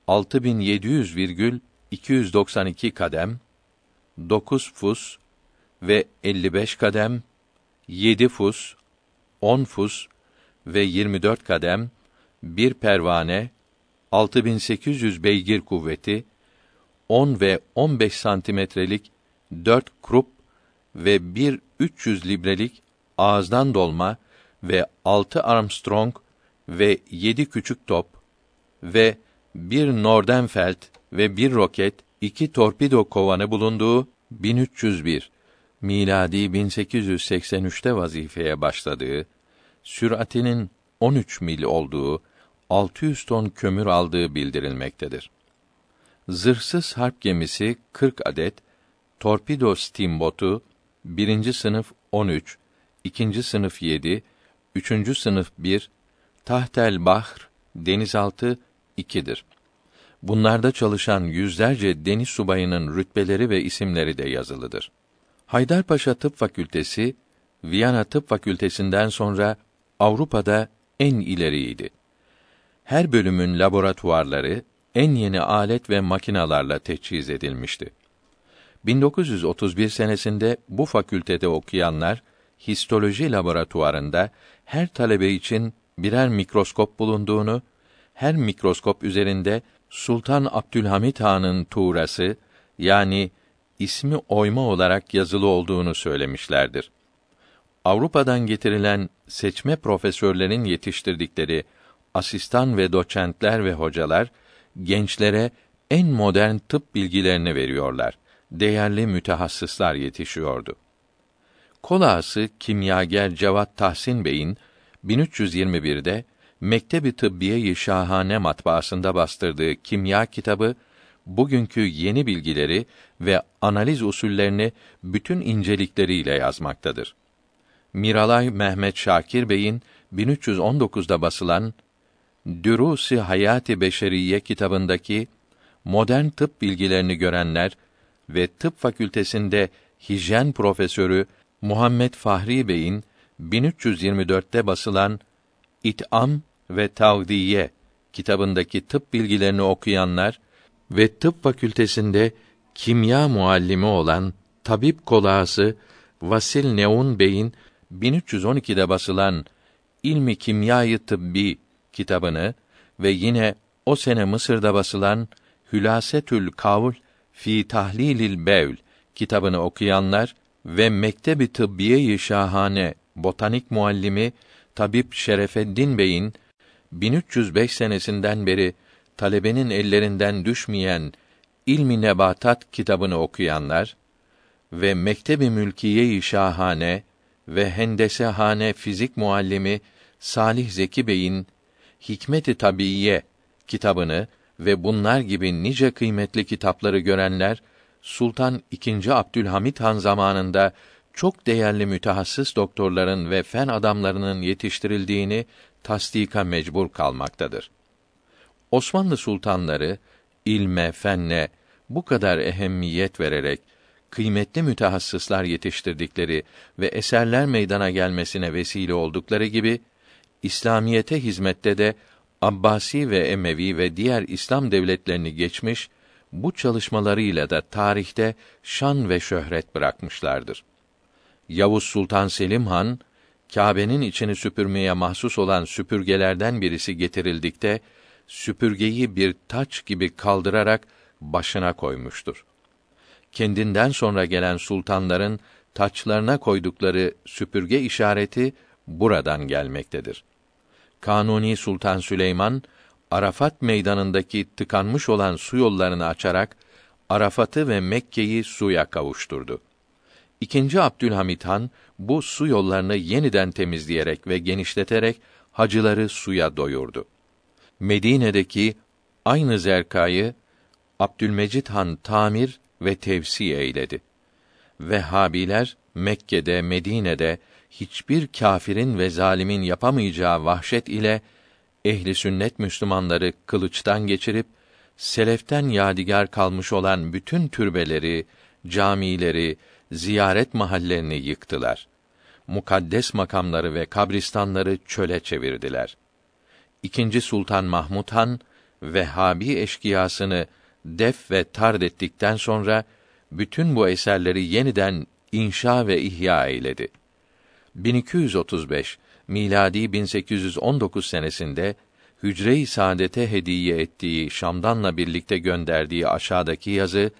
6700,292 kadem, 9 fus ve 55 kadem, 7 fus, 10 fus ve 24 kadem, bir pervane, 6800 beygir kuvveti, 10 ve 15 santimetrelik 4 krup ve bir 300 librelik ağızdan dolma ve 6 Armstrong ve 7 küçük top ve bir Nordenfeld ve bir roket, iki torpido kovanı bulunduğu 1301 miladi 1883'te vazifeye başladığı, süratinin 13 mil olduğu, 600 ton kömür aldığı bildirilmektedir. Zırhsız harp gemisi 40 adet, torpido steambotu birinci sınıf 13, ikinci sınıf 7, üçüncü sınıf 1, tahtel bahr denizaltı 2'dir. Bunlarda çalışan yüzlerce deniz subayının rütbeleri ve isimleri de yazılıdır. Haydarpaşa Tıp Fakültesi Viyana Tıp Fakültesinden sonra Avrupa'da en ileriydi. Her bölümün laboratuvarları en yeni alet ve makinalarla teçhiz edilmişti. 1931 senesinde bu fakültede okuyanlar histoloji laboratuvarında her talebe için birer mikroskop bulunduğunu, her mikroskop üzerinde Sultan Abdülhamit Han'ın tuğrası yani ismi oyma olarak yazılı olduğunu söylemişlerdir. Avrupa'dan getirilen seçme profesörlerin yetiştirdikleri asistan ve doçentler ve hocalar gençlere en modern tıp bilgilerini veriyorlar. Değerli mütehassıslar yetişiyordu. Kolağası kimyager Cevat Tahsin Bey'in 1321'de Mektebi Tıbbiye-i Şahane matbaasında bastırdığı kimya kitabı bugünkü yeni bilgileri ve analiz usullerini bütün incelikleriyle yazmaktadır. Miralay Mehmet Şakir Bey'in 1319'da basılan Dürûs-i Hayati Beşeriye kitabındaki modern tıp bilgilerini görenler ve tıp fakültesinde hijyen profesörü Muhammed Fahri Bey'in 1324'te basılan İt'am ve Tavdiye kitabındaki tıp bilgilerini okuyanlar ve tıp fakültesinde kimya muallimi olan tabip kolağası Vasil Neun Bey'in 1312'de basılan İlmi Kimyayı Tıbbi kitabını ve yine o sene Mısır'da basılan Hülasetül Kavl fi Tahlilil Bewl kitabını okuyanlar ve Mektebi Tıbbiye-i Şahane botanik muallimi Tabip Şerefeddin Bey'in 1305 senesinden beri talebenin ellerinden düşmeyen İlmi Nebatat kitabını okuyanlar ve Mektebi Mülkiye-i Şahane ve Hendesehane fizik muallimi Salih Zeki Bey'in Hikmet-i Tabiiye kitabını ve bunlar gibi nice kıymetli kitapları görenler Sultan II. Abdülhamit Han zamanında çok değerli mütehassıs doktorların ve fen adamlarının yetiştirildiğini tasdika mecbur kalmaktadır. Osmanlı sultanları ilme, fenne bu kadar ehemmiyet vererek kıymetli mütehassıslar yetiştirdikleri ve eserler meydana gelmesine vesile oldukları gibi İslamiyete hizmette de Abbasi ve Emevi ve diğer İslam devletlerini geçmiş, bu çalışmalarıyla da tarihte şan ve şöhret bırakmışlardır. Yavuz Sultan Selim Han, Kâbe'nin içini süpürmeye mahsus olan süpürgelerden birisi getirildikte, süpürgeyi bir taç gibi kaldırarak başına koymuştur. Kendinden sonra gelen sultanların taçlarına koydukları süpürge işareti buradan gelmektedir. Kanuni Sultan Süleyman Arafat meydanındaki tıkanmış olan su yollarını açarak Arafat'ı ve Mekke'yi suya kavuşturdu. İkinci Abdülhamit Han bu su yollarını yeniden temizleyerek ve genişleterek hacıları suya doyurdu. Medine'deki aynı zerkayı Abdülmecid Han tamir ve tevsi eyledi. Vehhabiler Mekke'de, Medine'de hiçbir kâfirin ve zalimin yapamayacağı vahşet ile ehli sünnet Müslümanları kılıçtan geçirip seleften yadigar kalmış olan bütün türbeleri, camileri, ziyaret mahallerini yıktılar. Mukaddes makamları ve kabristanları çöle çevirdiler. İkinci Sultan Mahmud Han Vehhabi eşkıyasını def ve tard ettikten sonra bütün bu eserleri yeniden inşa ve ihya eyledi. 1235 miladi 1819 senesinde Hücre-i Saadet'e hediye ettiği Şam'danla birlikte gönderdiği aşağıdaki yazı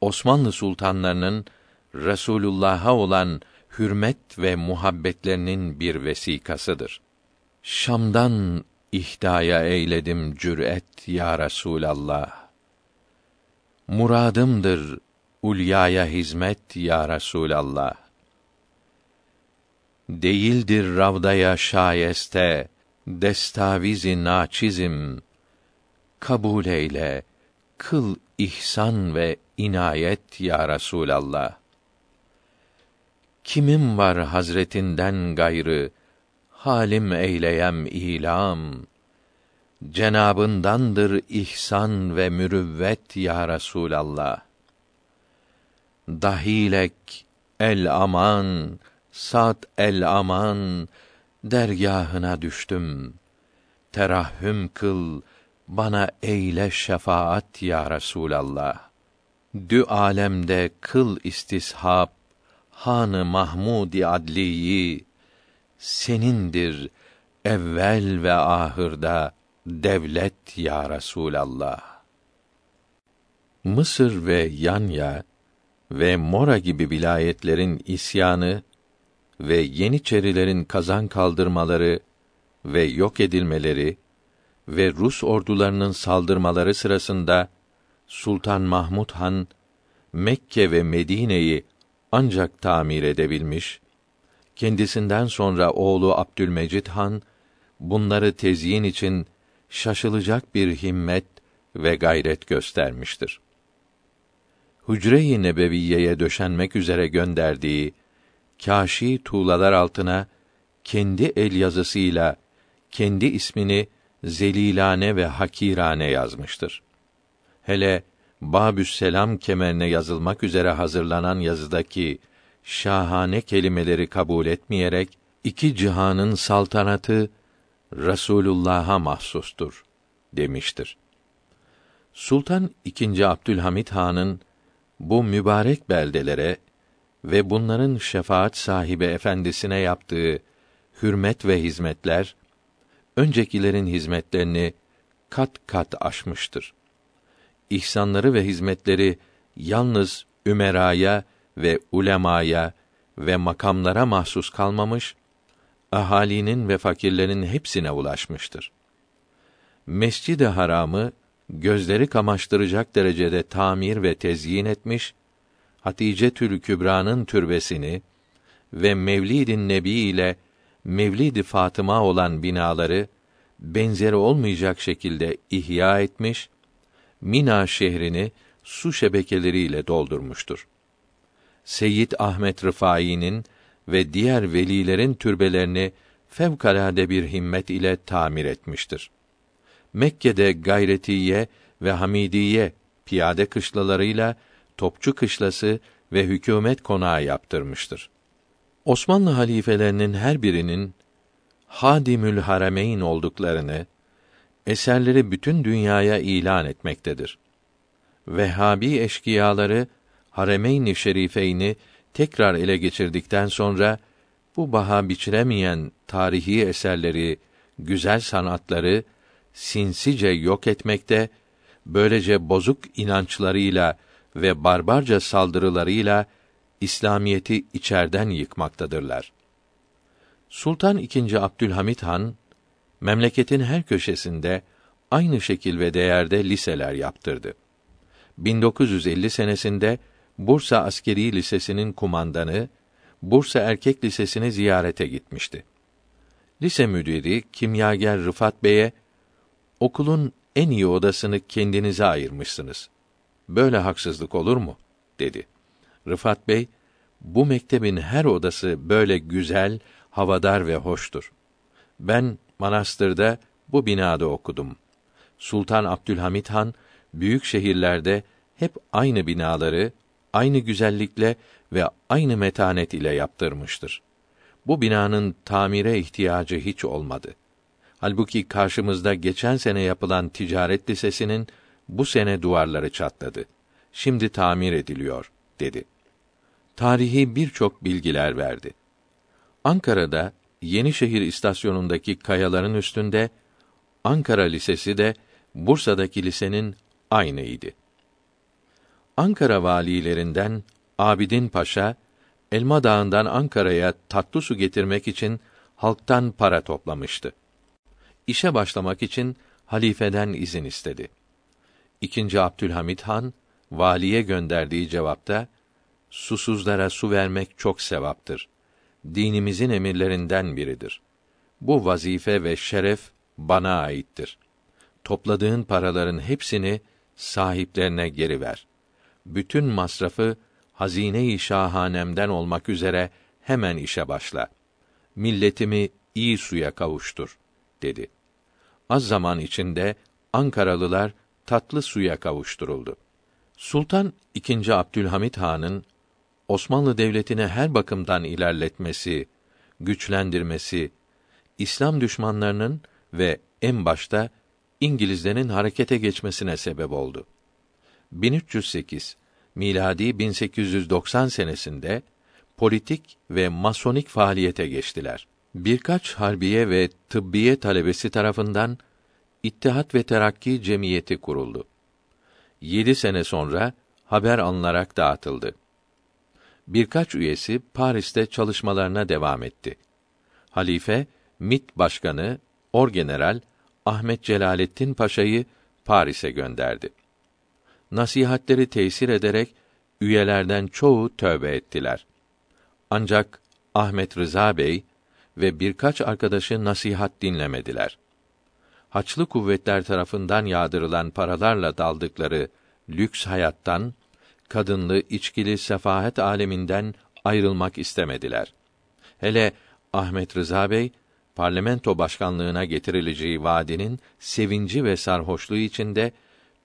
Osmanlı sultanlarının Resulullah'a olan hürmet ve muhabbetlerinin bir vesikasıdır. Şam'dan ihdaya eyledim cüret ya Resulallah. Muradımdır ulyaya hizmet ya Resulallah. Değildir ravdaya şayeste destavizi naçizim. Kabul eyle, kıl ihsan ve inayet ya Resulallah. Kimim var Hazretinden gayrı halim eyleyem ilam. Cenabındandır ihsan ve mürüvvet ya Resulallah. Dahilek el aman, sat el aman, dergahına düştüm. Terahhüm kıl, bana eyle şefaat ya Resulallah. Dü alemde kıl istishab, hanı Mahmudi adliyi senindir evvel ve ahırda devlet ya Resulallah. Mısır ve Yanya ve Mora gibi vilayetlerin isyanı ve Yeniçerilerin kazan kaldırmaları ve yok edilmeleri ve Rus ordularının saldırmaları sırasında Sultan Mahmud Han Mekke ve Medine'yi ancak tamir edebilmiş. Kendisinden sonra oğlu Abdülmecid Han bunları tezyin için şaşılacak bir himmet ve gayret göstermiştir. Hücre-i Nebeviyye'ye döşenmek üzere gönderdiği kâşi tuğlalar altına kendi el yazısıyla kendi ismini zelilane ve hakirane yazmıştır. Hele Babüs Selam kemerine yazılmak üzere hazırlanan yazıdaki şahane kelimeleri kabul etmeyerek iki cihanın saltanatı Resulullah'a mahsustur demiştir. Sultan II. Abdülhamit Han'ın bu mübarek beldelere ve bunların şefaat sahibi efendisine yaptığı hürmet ve hizmetler öncekilerin hizmetlerini kat kat aşmıştır. İhsanları ve hizmetleri yalnız ümeraya ve ulemaya ve makamlara mahsus kalmamış, ahalinin ve fakirlerin hepsine ulaşmıştır. Mescid-i Haram'ı gözleri kamaştıracak derecede tamir ve tezyin etmiş, Hatice Tül Kübra'nın türbesini ve Mevlid-i Nebi ile Mevlid-i Fatıma olan binaları benzeri olmayacak şekilde ihya etmiş, Mina şehrini su şebekeleriyle doldurmuştur. Seyyid Ahmet Rıfai'nin ve diğer velilerin türbelerini fevkalade bir himmet ile tamir etmiştir. Mekke'de Gayretiye ve Hamidiye piyade kışlalarıyla Topçu kışlası ve hükümet konağı yaptırmıştır. Osmanlı halifelerinin her birinin Hadimül Harameyn olduklarını eserleri bütün dünyaya ilan etmektedir. Vehhabi eşkıyaları Haremeyn-i Şerifeyni tekrar ele geçirdikten sonra bu baha biçilemeyen tarihi eserleri, güzel sanatları sinsice yok etmekte, böylece bozuk inançlarıyla ve barbarca saldırılarıyla İslamiyeti içerden yıkmaktadırlar. Sultan II. Abdülhamit Han memleketin her köşesinde aynı şekil ve değerde liseler yaptırdı. 1950 senesinde Bursa Askeri Lisesi'nin kumandanı Bursa Erkek Lisesi'ni ziyarete gitmişti. Lise müdiri kimyager Rıfat Bey'e okulun en iyi odasını kendinize ayırmışsınız. Böyle haksızlık olur mu? dedi. Rıfat Bey, Bu mektebin her odası böyle güzel, havadar ve hoştur. Ben manastırda bu binada okudum. Sultan Abdülhamit Han büyük şehirlerde hep aynı binaları aynı güzellikle ve aynı metanet ile yaptırmıştır. Bu binanın tamire ihtiyacı hiç olmadı. Halbuki karşımızda geçen sene yapılan ticaret lisesinin bu sene duvarları çatladı. Şimdi tamir ediliyor, dedi. Tarihi birçok bilgiler verdi. Ankara'da Yenişehir istasyonundaki kayaların üstünde Ankara Lisesi de Bursa'daki lisenin aynıydı. Ankara valilerinden Abidin Paşa Elma Dağı'ndan Ankara'ya tatlı su getirmek için halktan para toplamıştı. İşe başlamak için halifeden izin istedi. İkinci Abdülhamit Han valiye gönderdiği cevapta susuzlara su vermek çok sevaptır. Dinimizin emirlerinden biridir. Bu vazife ve şeref bana aittir. Topladığın paraların hepsini sahiplerine geri ver. Bütün masrafı hazine-i şahanemden olmak üzere hemen işe başla. Milletimi iyi suya kavuştur, dedi. Az zaman içinde Ankaralılar tatlı suya kavuşturuldu. Sultan II. Abdülhamit Han'ın Osmanlı devletini her bakımdan ilerletmesi, güçlendirmesi, İslam düşmanlarının ve en başta İngilizlerin harekete geçmesine sebep oldu. 1308 miladi 1890 senesinde politik ve masonik faaliyete geçtiler. Birkaç harbiye ve tıbbiye talebesi tarafından İttihat ve Terakki Cemiyeti kuruldu. Yedi sene sonra haber alınarak dağıtıldı. Birkaç üyesi Paris'te çalışmalarına devam etti. Halife, MIT Başkanı, Orgeneral Ahmet Celalettin Paşa'yı Paris'e gönderdi. Nasihatleri tesir ederek üyelerden çoğu tövbe ettiler. Ancak Ahmet Rıza Bey ve birkaç arkadaşı nasihat dinlemediler. Haçlı kuvvetler tarafından yağdırılan paralarla daldıkları lüks hayattan, kadınlı, içkili sefahet aleminden ayrılmak istemediler. Hele Ahmet Rıza Bey parlamento başkanlığına getirileceği vaadinin sevinci ve sarhoşluğu içinde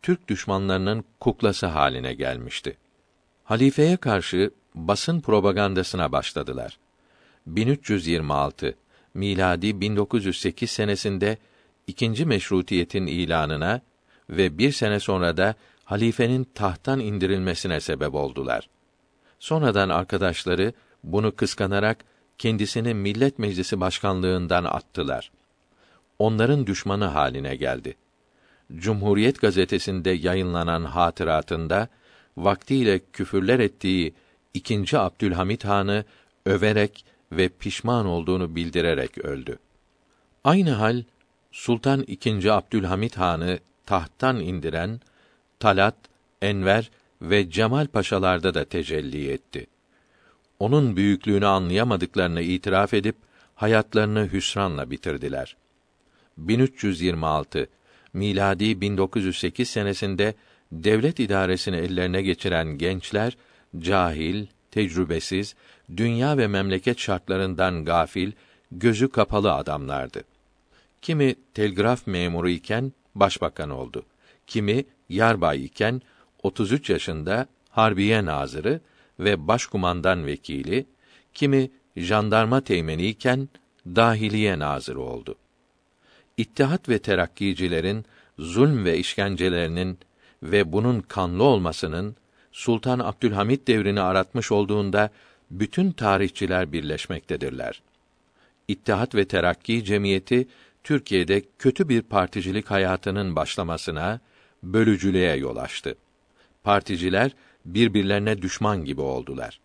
Türk düşmanlarının kuklası haline gelmişti. Halifeye karşı basın propagandasına başladılar. 1326 miladi 1908 senesinde ikinci meşrutiyetin ilanına ve bir sene sonra da halifenin tahttan indirilmesine sebep oldular. Sonradan arkadaşları bunu kıskanarak kendisini Millet Meclisi başkanlığından attılar. Onların düşmanı haline geldi. Cumhuriyet gazetesinde yayınlanan hatıratında vaktiyle küfürler ettiği ikinci Abdülhamit Han'ı överek ve pişman olduğunu bildirerek öldü. Aynı hal Sultan II. Abdülhamit Han'ı tahttan indiren Talat, Enver ve Cemal Paşalarda da tecelli etti onun büyüklüğünü anlayamadıklarını itiraf edip hayatlarını hüsranla bitirdiler. 1326 miladi 1908 senesinde devlet idaresini ellerine geçiren gençler cahil, tecrübesiz, dünya ve memleket şartlarından gafil, gözü kapalı adamlardı. Kimi telgraf memuru iken başbakan oldu. Kimi yarbay iken 33 yaşında harbiye nazırı ve başkumandan vekili, kimi jandarma teğmeniyken dahiliye nazırı oldu. İttihat ve terakkicilerin zulm ve işkencelerinin ve bunun kanlı olmasının Sultan Abdülhamit devrini aratmış olduğunda bütün tarihçiler birleşmektedirler. İttihat ve Terakki Cemiyeti Türkiye'de kötü bir particilik hayatının başlamasına, bölücülüğe yol açtı. Particiler birbirlerine düşman gibi oldular.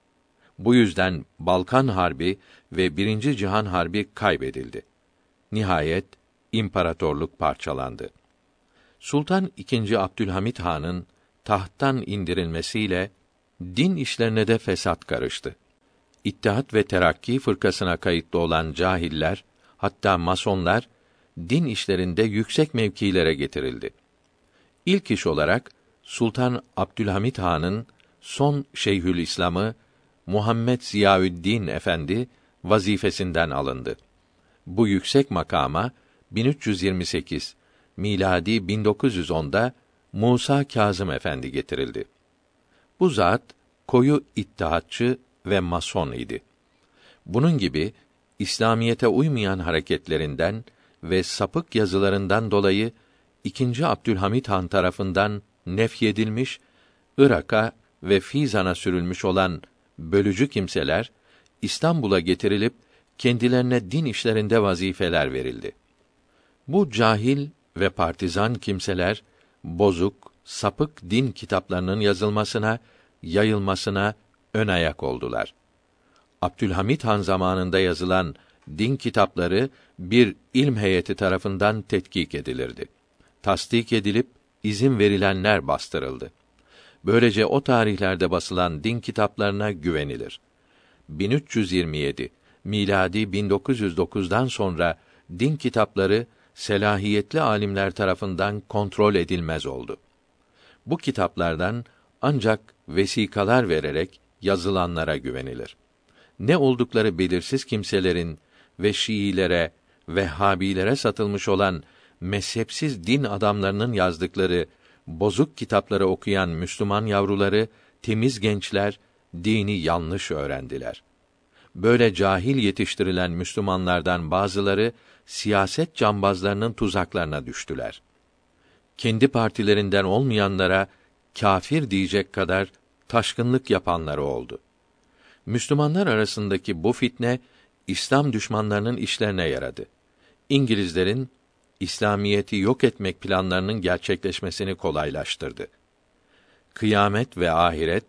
Bu yüzden Balkan Harbi ve Birinci Cihan Harbi kaybedildi. Nihayet imparatorluk parçalandı. Sultan II. Abdülhamit Han'ın tahttan indirilmesiyle din işlerine de fesat karıştı. İttihat ve Terakki fırkasına kayıtlı olan cahiller, hatta masonlar din işlerinde yüksek mevkilere getirildi. İlk iş olarak Sultan Abdülhamit Han'ın son Şeyhül İslam'ı Muhammed Ziyaüddin Efendi vazifesinden alındı. Bu yüksek makama 1328 miladi 1910'da Musa Kazım Efendi getirildi. Bu zat koyu ittihatçı ve mason idi. Bunun gibi İslamiyete uymayan hareketlerinden ve sapık yazılarından dolayı 2. Abdülhamit Han tarafından nefyedilmiş, Irak'a ve Fizan'a sürülmüş olan bölücü kimseler İstanbul'a getirilip kendilerine din işlerinde vazifeler verildi. Bu cahil ve partizan kimseler bozuk, sapık din kitaplarının yazılmasına, yayılmasına ön ayak oldular. Abdülhamit Han zamanında yazılan din kitapları bir ilm heyeti tarafından tetkik edilirdi. Tasdik edilip izin verilenler bastırıldı. Böylece o tarihlerde basılan din kitaplarına güvenilir. 1327 miladi 1909'dan sonra din kitapları selahiyetli alimler tarafından kontrol edilmez oldu. Bu kitaplardan ancak vesikalar vererek yazılanlara güvenilir. Ne oldukları belirsiz kimselerin ve Şiilere, Vehhabilere satılmış olan mezhepsiz din adamlarının yazdıkları bozuk kitapları okuyan Müslüman yavruları, temiz gençler dini yanlış öğrendiler. Böyle cahil yetiştirilen Müslümanlardan bazıları siyaset cambazlarının tuzaklarına düştüler. Kendi partilerinden olmayanlara kafir diyecek kadar taşkınlık yapanları oldu. Müslümanlar arasındaki bu fitne İslam düşmanlarının işlerine yaradı. İngilizlerin İslamiyeti yok etmek planlarının gerçekleşmesini kolaylaştırdı. Kıyamet ve Ahiret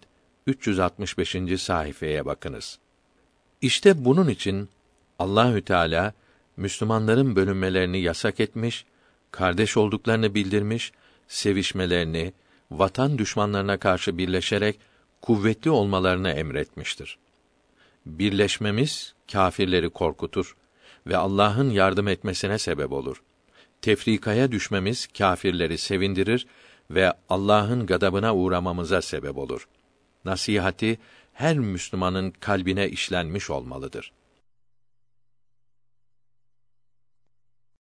365. sayfaya bakınız. İşte bunun için Allahü Teala Müslümanların bölünmelerini yasak etmiş, kardeş olduklarını bildirmiş, sevişmelerini, vatan düşmanlarına karşı birleşerek kuvvetli olmalarını emretmiştir. Birleşmemiz kâfirleri korkutur ve Allah'ın yardım etmesine sebep olur. Tefrikaya düşmemiz kâfirleri sevindirir ve Allah'ın gadabına uğramamıza sebep olur. Nasihati her Müslümanın kalbine işlenmiş olmalıdır.